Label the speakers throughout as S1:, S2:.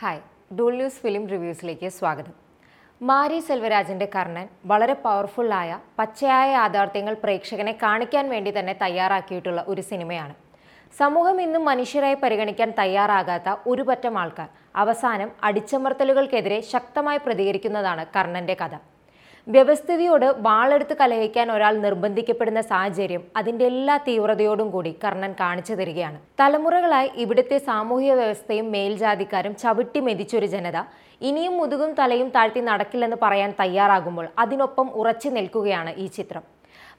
S1: Hi Dool news film റിവ്യൂസിലേക്ക് സ്വാഗതം. മാരി സെൽവരാജിന്റെ കർണൻ വളരെ പവർഫുള്ളായ പച്ചയായ യാഥാർത്ഥ്യങ്ങൾ പ്രേക്ഷകനെ കാണിക്കാൻ വേണ്ടി തന്നെ തയ്യാറാക്കിയിട്ടുള്ള ഒരു സിനിമയാണ്. സമൂഹം ഇന്നും മനുഷ്യരായി പരിഗണിക്കാൻ തയ്യാറാകാത്ത ഒരു പറ്റം ആൾക്കാർ അവസാനം അടിച്ചമർത്തലുകൾക്കെതിരെ ശക്തമായി പ്രതികരിക്കുന്നതാണ് കർണന്റെ കഥ. വ്യവസ്ഥിതിയോട് വാളെടുത്ത് കലഹിക്കാൻ ഒരാൾ നിർബന്ധിക്കപ്പെടുന്ന സാഹചര്യം അതിന്റെ എല്ലാ തീവ്രതയോടും കൂടി കർണൻ കാണിച്ചു തരികയാണ്. തലമുറകളായി ഇവിടുത്തെ സാമൂഹ്യ വ്യവസ്ഥയും മേൽജാതിക്കാരും ചവിട്ടി മെതിച്ചൊരു ജനത ഇനിയും മുതുകും തലയും താഴ്ത്തി നടക്കില്ലെന്ന് പറയാൻ തയ്യാറാകുമ്പോൾ അതിനൊപ്പം ഉറച്ചു നിൽക്കുകയാണ് ഈ ചിത്രം.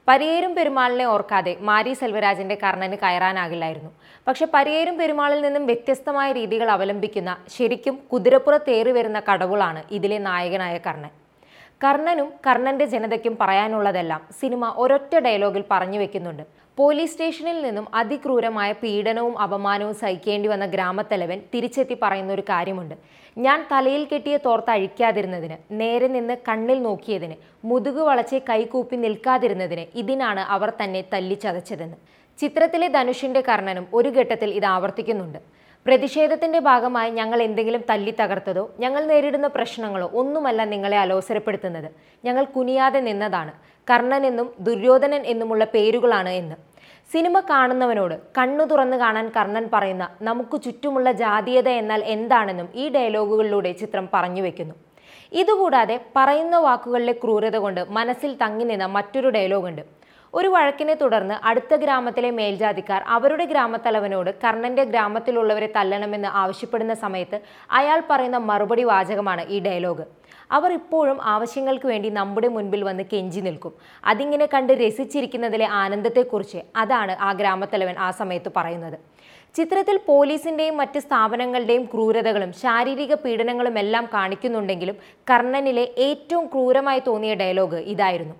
S1: പരിയേരും പെരുമാളിനെ ഓർക്കാതെ മാരി സെൽവരാജിന്റെ കർണന് കയറാനാകില്ലായിരുന്നു. പക്ഷെ പരിയേരും പെരുമാളിൽ നിന്നും വ്യത്യസ്തമായ രീതികൾ അവലംബിക്കുന്ന ശരിക്കും കുതിരപ്പുറത്തേറി വരുന്ന കടവുളാണ് ഇതിലെ നായകനായ കർണൻ. കർണനും കർണന്റെ ജനതയ്ക്കും പറയാനുള്ളതെല്ലാം സിനിമ ഒരൊറ്റ ഡയലോഗിൽ പറഞ്ഞു വെക്കുന്നുണ്ട്. പോലീസ് സ്റ്റേഷനിൽ നിന്നും അതിക്രൂരമായ പീഡനവും അപമാനവും സഹിക്കേണ്ടി വന്ന ഗ്രാമത്തലവൻ തിരിച്ചെത്തി പറയുന്ന ഒരു കാര്യമുണ്ട്. ഞാൻ തലയിൽ കെട്ടിയ തോർത്ത് അഴിക്കാതിരുന്നതിന് നേരെ നിന്ന് കണ്ണിൽ നോക്കിയതിന് മുതുകു വളച്ച് കൈകൂപ്പി നിൽക്കാതിരുന്നതിന് ഇതിനാണ് അവർ തന്നെ തല്ലിച്ചതച്ചതെന്ന് ചിത്രത്തിലെ ധനുഷിന്റെ കർണനും ഒരു ഘട്ടത്തിൽ ഇത് ആവർത്തിക്കുന്നുണ്ട്. പ്രതിഷേധത്തിന്റെ ഭാഗമായി ഞങ്ങൾ എന്തെങ്കിലും തല്ലി തകർത്തതോ ഞങ്ങൾ നേരിടുന്ന പ്രശ്നങ്ങളോ ഒന്നുമല്ല നിങ്ങളെ അലോസരപ്പെടുത്തുന്നത്. ഞങ്ങൾ കുനിയാതെ നിന്നതാണ്. കർണൻ എന്നും ദുര്യോധനൻ എന്നുമുള്ള പേരുകളാണ് എന്ന്. സിനിമ കാണുന്നവനോട് കണ്ണു തുറന്ന് കാണാൻ കർണൻ പറയുന്ന നമുക്ക് ചുറ്റുമുള്ള ജാതീയത എന്നാൽ എന്താണെന്നും ഈ ഡയലോഗുകളിലൂടെ ചിത്രം പറഞ്ഞു വെക്കുന്നു. ഇതുകൂടാതെ പറയുന്ന വാക്കുകളിലെ ക്രൂരത കൊണ്ട് മനസ്സിൽ തങ്ങി നിന്ന മറ്റൊരു ഡയലോഗുണ്ട്. ഒരു വഴക്കിനെ തുടർന്ന് അടുത്ത ഗ്രാമത്തിലെ മേൽജാതിക്കാർ അവരുടെ ഗ്രാമത്തലവനോട് കർണന്റെ ഗ്രാമത്തിലുള്ളവരെ തല്ലണമെന്ന് ആവശ്യപ്പെടുന്ന സമയത്ത് അയാൾ പറയുന്ന മറുപടി വാചകമാണ് ഈ ഡയലോഗ്. അവർ ഇപ്പോഴും ആവശ്യങ്ങൾക്ക് വേണ്ടി നമ്മുടെ മുൻപിൽ വന്ന് കെഞ്ചി നിൽക്കും. അതിങ്ങനെ കണ്ട് രസിച്ചിരിക്കുന്നതിലെ ആനന്ദത്തെക്കുറിച്ച് അതാണ് ആ ഗ്രാമത്തലവൻ ആ സമയത്ത് പറയുന്നത്. ചിത്രത്തിൽ പോലീസിന്റെയും മറ്റ് സ്ഥാപനങ്ങളുടെയും ക്രൂരതകളും ശാരീരിക പീഡനങ്ങളും എല്ലാം കാണിക്കുന്നുണ്ടെങ്കിലും കർണനിലെ ഏറ്റവും ക്രൂരമായി തോന്നിയ ഡയലോഗ് ഇതായിരുന്നു.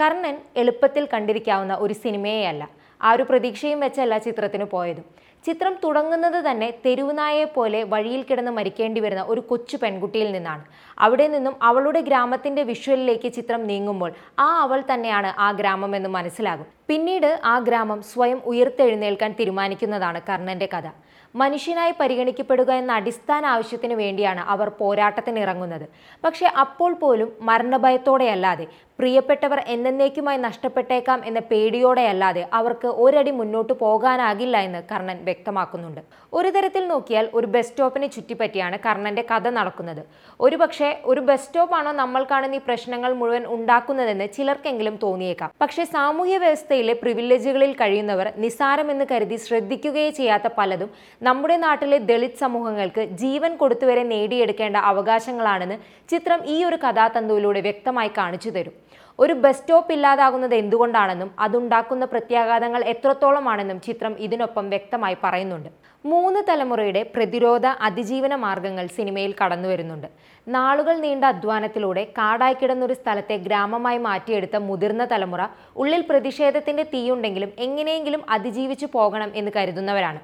S1: കർണൻ എളുപ്പത്തിൽ കണ്ടിരിക്കാവുന്ന ഒരു സിനിമയെയല്ല. ആ ഒരു പ്രതീക്ഷയും വെച്ചല്ല ചിത്രത്തിന് പോയതും. ചിത്രം തുടങ്ങുന്നത് തന്നെ തെരുവുനായെ പോലെ വഴിയിൽ കിടന്ന് മരിക്കേണ്ടി വരുന്ന ഒരു കൊച്ചു പെൺകുട്ടിയിൽ നിന്നാണ്. അവിടെ നിന്നും അവളുടെ ഗ്രാമത്തിന്റെ വിഷ്വലിലേക്ക് ചിത്രം നീങ്ങുമ്പോൾ ആ അവൾ തന്നെയാണ് ആ ഗ്രാമം എന്ന് മനസ്സിലാകും. പിന്നീട് ആ ഗ്രാമം സ്വയം ഉയർത്തെഴുന്നേൽക്കാൻ തീരുമാനിക്കുന്നതാണ് കർണന്റെ കഥ. മനുഷ്യനായി പരിഗണിക്കപ്പെടുക എന്ന അടിസ്ഥാന ആവശ്യത്തിന് വേണ്ടിയാണ് അവർ പോരാട്ടത്തിന് ഇറങ്ങുന്നത് പക്ഷെ അപ്പോൾ പോലും മരണഭയത്തോടെയല്ലാതെ പ്രിയപ്പെട്ടവർ എന്നേക്കുമായി നഷ്ടപ്പെട്ടേക്കാം എന്ന പേടിയോടെയല്ലാതെ അവർക്ക് ഒരടി മുന്നോട്ട് പോകാനാകില്ല എന്ന് കർണൻ വ്യക്തമാക്കുന്നുണ്ട്. ഒരു തരത്തിൽ നോക്കിയാൽ ഒരു ബസ് സ്റ്റോപ്പിനെ ചുറ്റിപ്പറ്റിയാണ് കർണന്റെ കഥ നടക്കുന്നത്. ഒരുപക്ഷെ ഒരു ബസ് സ്റ്റോപ്പാണോ നമ്മൾ കാണുന്ന ഈ പ്രശ്നങ്ങൾ മുഴുവൻ ഉണ്ടാക്കുന്നതെന്ന് ചിലർക്കെങ്കിലും തോന്നിയേക്കാം. പക്ഷേ സാമൂഹ്യ വ്യവസ്ഥയിലെ പ്രിവിലേജുകളിൽ കഴിയുന്നവർ നിസാരമെന്ന് കരുതി ശ്രദ്ധിക്കുകയേ ചെയ്യാത്ത പലതും നമ്മുടെ നാട്ടിലെ ദളിത് സമൂഹങ്ങൾക്ക് ജീവൻ കൊടുത്തുവരെ നേടിയെടുക്കേണ്ട അവകാശങ്ങളാണെന്ന് ചിത്രം ഈ ഒരു കഥാതന്തുവിലൂടെ വ്യക്തമായി കാണിച്ചു തരും. ഒരു ബസ് സ്റ്റോപ്പ് ഇല്ലാതാകുന്നത് എന്തുകൊണ്ടാണെന്നും അതുണ്ടാക്കുന്ന പ്രത്യാഘാതങ്ങൾ എത്രത്തോളമാണെന്നും ചിത്രം ഇതിനൊപ്പം വ്യക്തമായി പറയുന്നുണ്ട്. മൂന്ന് തലമുറയുടെ പ്രതിരോധ അതിജീവന മാർഗങ്ങൾ സിനിമയിൽ കടന്നു വരുന്നുണ്ട്. നാളുകൾ നീണ്ട അധ്വാനത്തിലൂടെ കാടായി കിടന്നൊരു സ്ഥലത്തെ ഗ്രാമമായി മാറ്റിയെടുത്ത മുതിർന്ന തലമുറ ഉള്ളിൽ പ്രതിഷേധത്തിന്റെ തീയുണ്ടെങ്കിലും എങ്ങനെയെങ്കിലും അതിജീവിച്ചു പോകണം എന്ന് കരുതുന്നവരാണ്.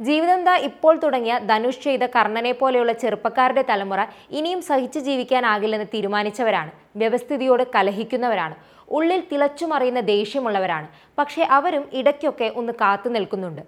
S1: ജീവിതം ഇപ്പോൾ തുടങ്ങിയ ധനുഷ് ചെയ്ത കർണനെ പോലെയുള്ള ചെറുപ്പക്കാരുടെ തലമുറ ഇനിയും സഹിച്ചു ജീവിക്കാനാകില്ലെന്ന് തീരുമാനിച്ചവരാണ്. വ്യവസ്ഥിതിയോട് കലഹിക്കുന്നവരാണ്. ഉള്ളിൽ തിളച്ചുമറിയുന്ന ദേഷ്യമുള്ളവരാണ്. പക്ഷേ അവരും ഇടയ്ക്കൊക്കെ ഒന്ന് കാത്തു നിൽക്കുന്നുണ്ട്.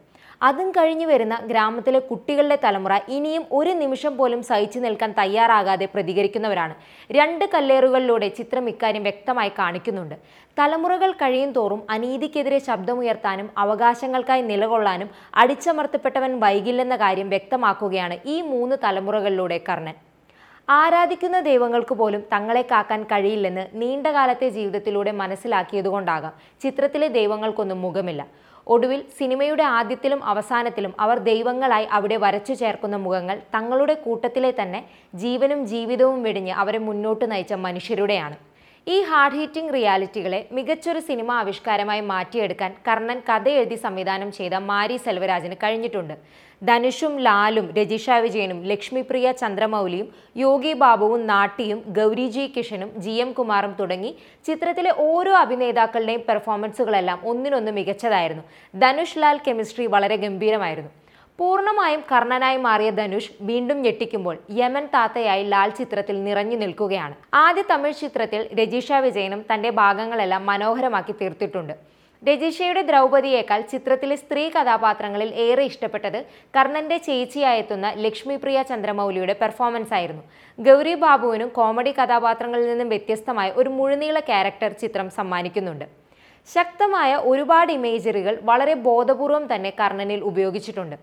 S1: അതും കഴിഞ്ഞു വരുന്ന ഗ്രാമത്തിലെ കുട്ടികളുടെ തലമുറ ഇനിയും ഒരു നിമിഷം പോലും സഹിച്ചു നിൽക്കാൻ തയ്യാറാകാതെ പ്രതികരിക്കുന്നവരാണ്. രണ്ട് കല്ലേറുകളിലൂടെ ചിത്രം ഇക്കാര്യം വ്യക്തമായി കാണിക്കുന്നുണ്ട്. തലമുറകൾ കഴിയും തോറും അനീതിക്കെതിരെ ശബ്ദമുയർത്താനും അവകാശങ്ങൾക്കായി നിലകൊള്ളാനും അടിച്ചമർത്തപ്പെട്ടവൻ വൈകില്ലെന്ന കാര്യം വ്യക്തമാക്കുകയാണ് ഈ മൂന്ന് തലമുറകളിലൂടെ കർണൻ. ആരാധിക്കുന്ന ദൈവങ്ങൾക്ക് പോലും തങ്ങളെ കാക്കാൻ കഴിയില്ലെന്ന് നീണ്ടകാലത്തെ ജീവിതത്തിലൂടെ മനസ്സിലാക്കിയതുകൊണ്ടാകാം ചിത്രത്തിലെ ദൈവങ്ങൾക്കൊന്നും മുഖമില്ല. ഒടുവിൽ സിനിമയുടെ ആദ്യത്തിലും അവസാനത്തിലും അവർ ദൈവങ്ങളായി അവിടെ വരച്ചു ചേർക്കുന്ന മുഖങ്ങൾ തങ്ങളുടെ കൂട്ടത്തിലെ തന്നെ ജീവനും ജീവിതവും വെടിഞ്ഞ് അവരെ മുന്നോട്ട് നയിച്ച മനുഷ്യരുടെയാണ്. ഈ ഹാർഡ് ഹീറ്റിംഗ് റിയാലിറ്റികളെ മികച്ചൊരു സിനിമ ആവിഷ്കാരമായി മാറ്റിയെടുക്കാൻ കർണൻ കഥ എഴുതി സംവിധാനം ചെയ്ത മാരി സെൽവരാജിന് കഴിഞ്ഞിട്ടുണ്ട്. ധനുഷും ലാലും രജിഷ വിജയനും ലക്ഷ്മിപ്രിയ ചന്ദ്രമൗലിയും യോഗി ബാബുവും നാട്ടിയും ഗൗരിജി കിഷനും ജി എം കുമാറും തുടങ്ങി ചിത്രത്തിലെ ഓരോ അഭിനേതാക്കളുടെയും പെർഫോമൻസുകളെല്ലാം ഒന്നിനൊന്ന് മികച്ചതായിരുന്നു. ധനുഷ് ലാൽ കെമിസ്ട്രി വളരെ ഗംഭീരമായിരുന്നു. പൂർണമായും കർണനായി മാറിയ ധനുഷ് വീണ്ടും ഞെട്ടിക്കുമ്പോൾ യമൻ താത്തയായി ലാൽ ചിത്രത്തിൽ നിറഞ്ഞു നിൽക്കുകയാണ്. ആദ്യ തമിഴ് ചിത്രത്തിൽ രജിഷ വിജയനും തന്റെ ഭാഗങ്ങളെല്ലാം മനോഹരമാക്കി തീർത്തിട്ടുണ്ട്. രജിഷയുടെ ദ്രൗപതിയേക്കാൾ ചിത്രത്തിലെ സ്ത്രീ കഥാപാത്രങ്ങളിൽ ഏറെ ഇഷ്ടപ്പെട്ടത് കർണന്റെ ചേച്ചിയായെത്തുന്ന ലക്ഷ്മിപ്രിയ ചന്ദ്രമൗലിയുടെ പെർഫോമൻസ് ആയിരുന്നു. ഗൗരി ബാബുവിനും കോമഡി കഥാപാത്രങ്ങളിൽ നിന്നും വ്യത്യസ്തമായ ഒരു മുഴുനീള ക്യാരക്ടർ ചിത്രം സമ്മാനിക്കുന്നുണ്ട്. ശക്തമായ ഒരുപാട് ഇമേജറികൾ വളരെ ബോധപൂർവം തന്നെ കർണനിൽ ഉപയോഗിച്ചിട്ടുണ്ട്.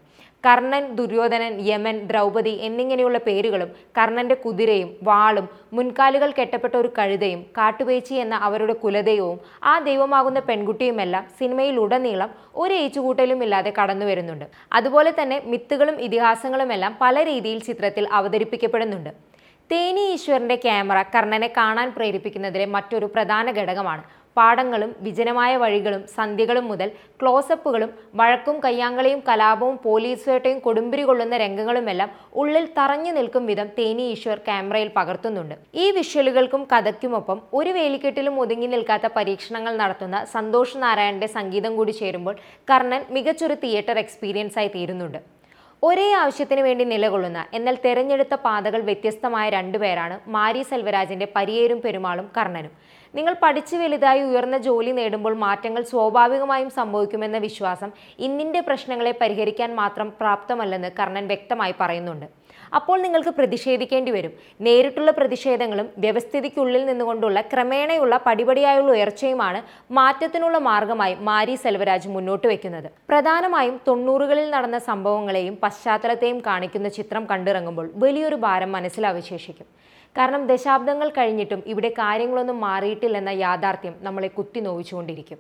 S1: കർണൻ ദുര്യോധനൻ യമൻ ദ്രൗപദി എന്നിങ്ങനെയുള്ള പേരുകളും കർണന്റെ കുതിരയും വാളും മുൻകാലുകൾ കെട്ടപ്പെട്ട ഒരു കഴുതയും കാട്ടുപേച്ചി എന്ന അവരുടെ കുലദൈവവും ആ ദൈവമാകുന്ന പെൺകുട്ടിയുമെല്ലാം സിനിമയിൽ ഉടനീളം ഒരു ഏച്ചുകൂട്ടലും ഇല്ലാതെ കടന്നു വരുന്നുണ്ട്. അതുപോലെ തന്നെ മിത്തുകളും ഇതിഹാസങ്ങളുമെല്ലാം പല രീതിയിൽ ചിത്രത്തിൽ അവതരിപ്പിക്കപ്പെടുന്നുണ്ട്. തേനി ഈശ്വരന്റെ ക്യാമറ കർണനെ കാണാൻ പ്രേരിപ്പിക്കുന്നതിലെ മറ്റൊരു പ്രധാന ഘടകമാണ് പാടങ്ങളും വിജനമായ വഴികളും സന്ധ്യകളും മുതൽ ക്ലോസപ്പുകളും വഴക്കും കയ്യാങ്കളിയും കലാപവും പോലീസ് വേട്ടയും കൊടുമ്പിരി കൊള്ളുന്ന രംഗങ്ങളുമെല്ലാം ഉള്ളിൽ തറഞ്ഞു നിൽക്കും വിധം തേനി ഈശ്വർ ക്യാമറയിൽ പകർത്തുന്നുണ്ട്. ഈ വിഷ്വലുകൾക്കും കഥയ്ക്കുമൊപ്പം ഒരു വേലിക്കെട്ടിലും ഒതുങ്ങി നിൽക്കാത്ത പരീക്ഷണങ്ങൾ നടത്തുന്ന സന്തോഷ് നാരായണന്റെ സംഗീതം കൂടി ചേരുമ്പോൾ കർണൻ മികച്ചൊരു തിയേറ്റർ എക്സ്പീരിയൻസ് ആയി തീരുന്നുണ്ട്. ഒരേ ആവശ്യത്തിന് വേണ്ടി നിലകൊള്ളുന്ന എന്നാൽ തെരഞ്ഞെടുത്ത പാതകൾ വ്യത്യസ്തമായ രണ്ടുപേരാണ് മാരി സെൽവരാജിന്റെ പരിയേരും പെരുമാളും കർണനും. നിങ്ങൾ പഠിച്ച് വലുതായി ഉയർന്ന ജോലി നേടുമ്പോൾ മാറ്റങ്ങൾ സ്വാഭാവികമായും സംഭവിക്കുമെന്ന വിശ്വാസം ഇന്നിന്റെ പ്രശ്നങ്ങളെ പരിഹരിക്കാൻ മാത്രം പ്രാപ്തമല്ലെന്ന് കർണൻ വ്യക്തമായി പറയുന്നുണ്ട്. അപ്പോൾ നിങ്ങൾക്ക് പ്രതിഷേധിക്കേണ്ടി വരും. നേരിട്ടുള്ള പ്രതിഷേധങ്ങളും വ്യവസ്ഥിതിക്കുള്ളിൽ നിന്നുകൊണ്ടുള്ള ക്രമേണയുള്ള പടിപടിയായുള്ള ഉയർച്ചയുമാണ് മാറ്റത്തിനുള്ള മാർഗമായി മാരി സെൽവരാജ് മുന്നോട്ട് വയ്ക്കുന്നത് പ്രധാനമായും തൊണ്ണൂറുകളിൽ നടന്ന സംഭവങ്ങളെയും പശ്ചാത്തലത്തെയും കാണിക്കുന്ന ചിത്രം കണ്ടിറങ്ങുമ്പോൾ വലിയൊരു ഭാരം മനസ്സിൽ അവശേഷിക്കും. കാരണം ദശാബ്ദങ്ങൾ കഴിഞ്ഞിട്ടും ഇവിടെ കാര്യങ്ങളൊന്നും മാറിയിട്ടില്ലെന്ന യാഥാർത്ഥ്യം നമ്മളെ കുത്തി നോവിച്ചുകൊണ്ടിരിക്കും.